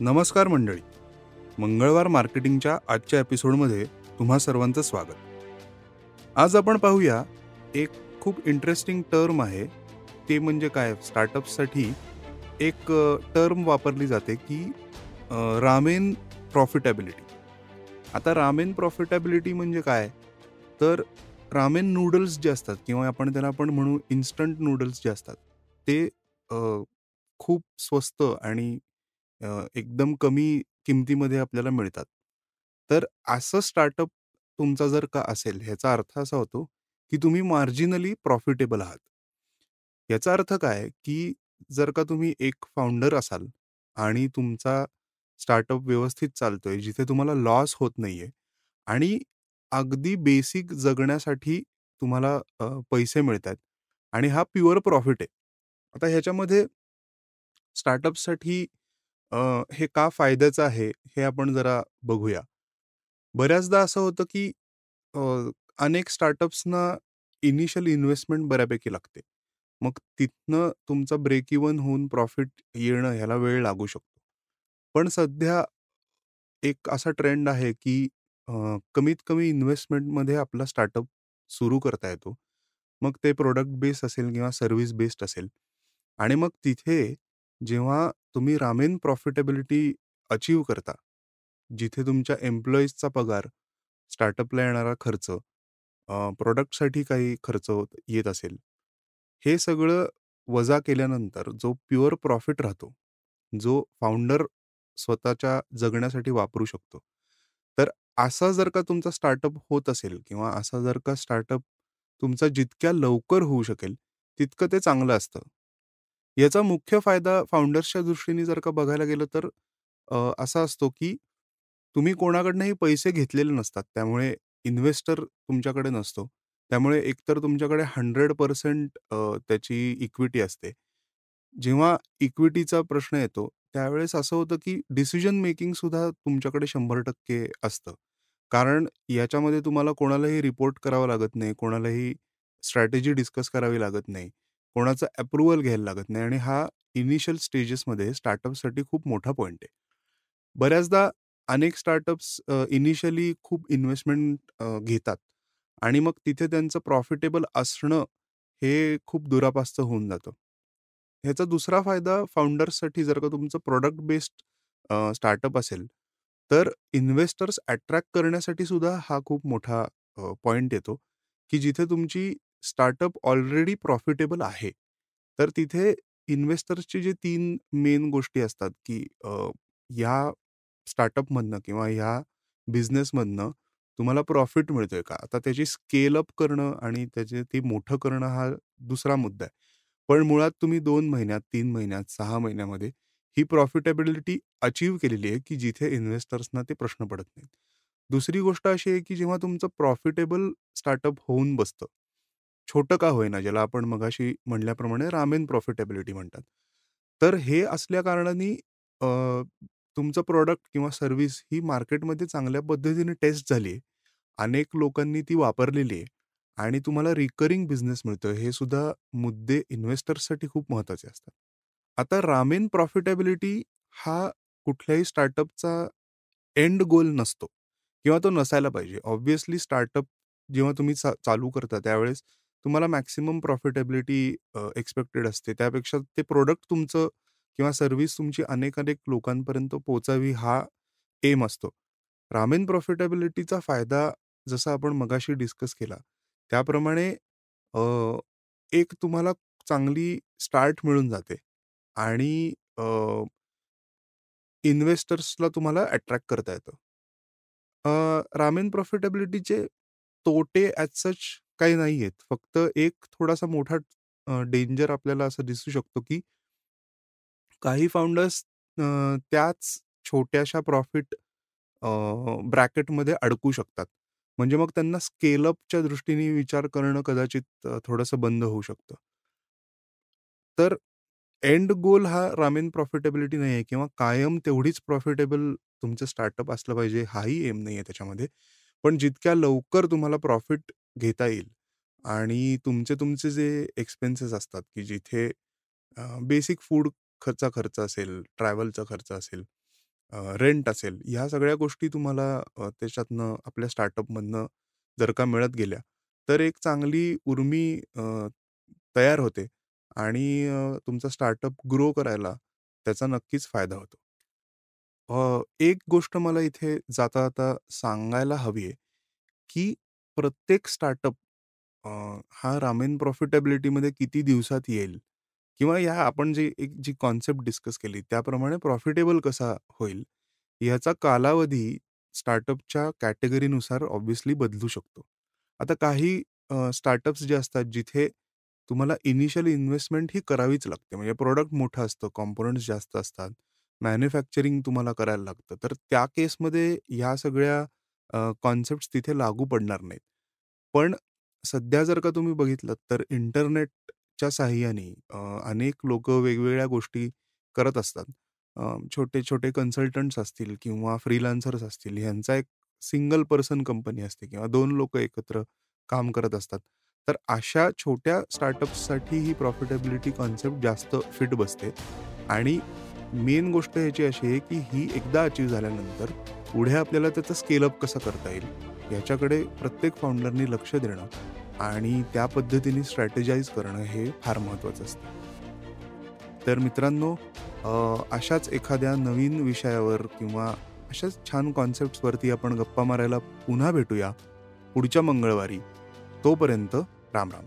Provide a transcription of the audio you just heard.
नमस्कार मंडळी. मंगळवार मार्केटिंगच्या आजच्या एपिसोडमध्ये तुम्हा सर्वांचं स्वागत. आज आपण पाहूया एक खूप इंटरेस्टिंग टर्म आहे. ते म्हणजे काय? स्टार्टअपसाठी एक टर्म वापरली जाते की रामेन प्रॉफिटेबिलिटी आता रामेन प्रॉफिटेबिलिटी म्हणजे काय? तर रामेन नूडल्स जे असतात किंवा आपण त्याला आपण म्हणू इन्स्टंट नूडल्स जे असतात ते खूप स्वस्त आणि अ, एकदम कमी किमतीमध्ये आपल्याला मिळतात. तर असं स्टार्टअप तुमचा जर का असेल, ह्याचा अर्थ असा होतो, की तुम्ही मार्जिनली प्रॉफिटेबल आहात. याचा अर्थ काय, की जर का तुम्ही एक फाउंडर असाल आणि तुमचा स्टार्टअप व्यवस्थित चालतोय, जिथे तुम्हाला लॉस होत नाहीये आणि अगदी बेसिक जगण्यासाठी तुम्हाला अ, पैसे मिळतायत आणि हा प्युअर प्रॉफिट आहे. आता ह्याच्यामध्ये स्टार्टअपसाठी अ, हे का फायद्याचं आहे, हे आपण जरा बघूया. बऱ्याचदा असं होतं, की अ, अनेक स्टार्टअप्सना इनिशियल इन्व्हेस्टमेंट बऱ्यापैकी लागते. मग तिथनं तुमचा ब्रेक इव्हन होऊन प्रॉफिट येणं ह्याला वेळ लागू शकतो. पण सध्या एक असा ट्रेंड आहे, की अ, कमीत कमी इन्व्हेस्टमेंटमध्ये आपला स्टार्टअप सुरू करता येतो. मग ते प्रॉडक्ट बेस्ड असेल किंवा सर्व्हिस बेस्ड असेल आणि मग तिथे जेव्हा तुम्ही रामेन प्रॉफिटेबिलिटी अचीव्ह करता, जिथे तुमच्या एम्प्लॉईजचा पगार, स्टार्टअपला येणारा खर्च, अ, प्रॉडक्टसाठी काही खर्च होत येत असेल, हे सगळं वजा केल्यानंतर जो प्युअर प्रॉफिट राहतो, जो फाउंडर स्वतःच्या जगण्यासाठी वापरू शकतो. तर असा जर का तुमचा स्टार्टअप होत असेल किंवा असा जर का स्टार्टअप तुमचा जितक्या लवकर होऊ शकेल, तितकं ते चांगलं असतं. याचा मुख्य फायदा फाउंडर्सच्या दृष्टीने जर का बघायला गेलं तर अ, असा असतो, की तुम्ही कोणाकडनंही पैसे घेतलेले नसतात. त्यामुळे इन्व्हेस्टर तुमच्याकडे नसतो. त्यामुळे एकतर तुमच्याकडे 100% अ, त्याची इक्विटी असते. जेव्हा इक्विटीचा प्रश्न येतो, त्यावेळेस असं होतं, की डिसिजन मेकिंग सुद्धा तुमच्याकडे 100% असतं. कारण याच्यामध्ये तुम्हाला कोणालाही रिपोर्ट करावा लागत नाही, कोणालाही स्ट्रॅटेजी डिस्कस करावी लागत नाही, कोणाचं अप्रुव्हल घ्यायला लागत नाही आणि हा इनिशियल स्टेजेसमध्ये स्टार्टअपसाठी खूप मोठा पॉईंट आहे. बऱ्याचदा अनेक स्टार्टअप्स इनिशियली खूप इन्व्हेस्टमेंट घेतात आणि मग तिथे त्यांचं प्रॉफिटेबल असणं हे खूप दुरापास्त होऊन जातं. ह्याचा दुसरा फायदा फाउंडर्ससाठी जर का तुमचं प्रॉडक्ट बेस्ड स्टार्टअप असेल, तर इन्व्हेस्टर्स अट्रॅक्ट करण्यासाठी सुद्धा हा खूप मोठा पॉईंट येतो, की जिथे तुमची स्टार्टअप ऑलरेडी प्रॉफिटेबल आहे. तर तिथे इन्व्हेस्टर्सचे जे 3 मेन गोष्टी असतात, की अ, ह्या स्टार्टअपमधनं किंवा ह्या बिझनेसमधनं तुम्हाला प्रॉफिट मिळतोय का? आता त्याची स्केल अप करणं आणि त्याचे ते मोठं करणं हा दुसरा मुद्दा आहे. पण मुळात तुम्ही 2 महिन्यात, 3 महिन्यात, 6 महिन्यामध्ये ही प्रॉफिटेबिलिटी अचीव्ह केलेली आहे, की जिथे इन्व्हेस्टर्सना ते प्रश्न पडत नाहीत. दुसरी गोष्ट अशी आहे, की जेव्हा तुमचं प्रॉफिटेबल स्टार्टअप होऊन बसतं, छोटं का होईना, ज्याला आपण मगाशी म्हणल्याप्रमाणे रामेन प्रॉफिटेबिलिटी म्हणतात. तर हे असल्या कारणाने अ, तुमचं प्रॉडक्ट किंवा सर्व्हिस ही मार्केटमध्ये चांगल्या पद्धतीने टेस्ट झाली आहे. अनेक लोकांनी ती वापरलेली आहे आणि तुम्हाला रिकरिंग बिझनेस मिळतोय. हे सुद्धा मुद्दे इन्व्हेस्टर्ससाठी खूप महत्त्वाचे असतात. आता रामेन प्रॉफिटेबिलिटी हा कुठल्याही स्टार्टअपचा एंड गोल नसतो किंवा तो नसायला पाहिजे. ऑब्व्हियसली स्टार्टअप जेव्हा तुम्ही चा चालू करता त्यावेळेस तुम्हाला मॅक्सिमम प्रॉफिटेबिलिटी अ, एक्स्पेक्टेड असते. त्यापेक्षा ते प्रॉडक्ट तुमचं किंवा सर्व्हिस तुमची अनेक-अनेक लोकांपर्यंत पोहोचावी हा एम असतो. रामेन प्रॉफिटेबिलिटीचा फायदा जसा आपण मगाशी डिस्कस केला, त्याप्रमाणे अ, एक तुम्हाला चांगली स्टार्ट मिळून जाते आणि अ, इन्व्हेस्टर्सला तुम्हाला अट्रॅक्ट करता येतं. अ, रामेन प्रॉफिटेबिलिटीचे तोटे ॲज सच काही नाही आहेत. फक्त एक थोडासा मोठा अ, डेंजर आपल्याला असं दिसू शकतो, की काही फाउंडर्स अ, त्याच छोट्याशा प्रॉफिट अ, ब्रॅकेटमध्ये अडकू शकतात. म्हणजे मग त्यांना स्केल अपच्या दृष्टीने विचार करणं कदाचित अ, थोडंसं बंद होऊ शकतं. तर एंड गोल हा रामेन प्रॉफिटेबिलिटी नाहीये किंवा कायम तेवढीच प्रॉफिटेबल तुमचं स्टार्टअप असलं पाहिजे, हाही एम नाहीये त्याच्यामध्ये. पण जितक्या लवकर तुम्हाला प्रॉफिट घेता येईल आणि तुमचे तुमचे जे एक्सपेन्सेस असतात, की जिथे बेसिक फूड खर्चा खर्च असेल, ट्रॅव्हलचा खर्च असेल, रेंट असेल, ह्या सगळ्या गोष्टी तुम्हाला त्याच्यातनं आपल्या स्टार्टअपमधनं जर का मिळत गेल्या, तर एक चांगली उर्मी तयार होते आणि तुमचा स्टार्टअप ग्रो करायला त्याचा नक्कीच फायदा होतो. एक गोष्ट मला इथे जाता-जाता सांगायला हवी आहे, की प्रत्येक स्टार्टअप अ, हा रामेन प्रॉफिटेबिलिटीमध्ये किती दिवसात येईल किंवा या आपण जी एक जी कॉन्सेप्ट डिस्कस केली त्याप्रमाणे प्रॉफिटेबल कसा होईल, ह्याचा कालावधी स्टार्टअपच्या कॅटेगरीनुसार ऑब्व्हियसली बदलू शकतो. आता काही अ, स्टार्टअप्स जे असतात जिथे तुम्हाला इनिशियल इन्व्हेस्टमेंट ही करावीच लागते. म्हणजे प्रॉडक्ट मोठं असतं, कॉम्पोनंट्स जास्त असतात, मॅन्युफॅक्चरिंग तुम्हाला करायला लागतं. तर त्या केसमध्ये ह्या सगळ्या कॉन्सेप्ट कॉन्सेप्ट्स तिथे लागू पडणार नाहीत. पण सध्या जर का तुम्ही बघितलं तर इंटरनेटच्या साहाय्याने अनेक लोकं वेगवेगळ्या गोष्टी करत असतात. छोटे-छोटे कन्सल्टंट्स असतील किंवा फ्रीलान्सर्स असतील, ह्यांचा एक सिंगल पर्सन कंपनी असते किंवा दोन लोक एकत्र काम करत असतात. तर अशा छोट्या स्टार्टअप्ससाठी ही प्रॉफिटेबिलिटी कॉन्सेप्ट जास्त फिट बसते आणि मेन गोष्ट ह्याची अशी आहे, की ही एकदा अचीव्ह झाल्यानंतर पुढे आपल्याला त्याचं स्केलअप कसा कसं करता येईल, याच्याकडे प्रत्येक फाउंडरनी लक्ष देणं आणि त्या पद्धतीने स्ट्रॅटेजाईज करणं हे फार महत्त्वाचं असतं. तर मित्रांनो अशाच एखाद्या नवीन विषयावर किंवा अशाच छान कॉन्सेप्ट्सवरती आपण गप्पा मारायला पुन्हा भेटूया पुढच्या मंगळवारी. तोपर्यंत राम राम.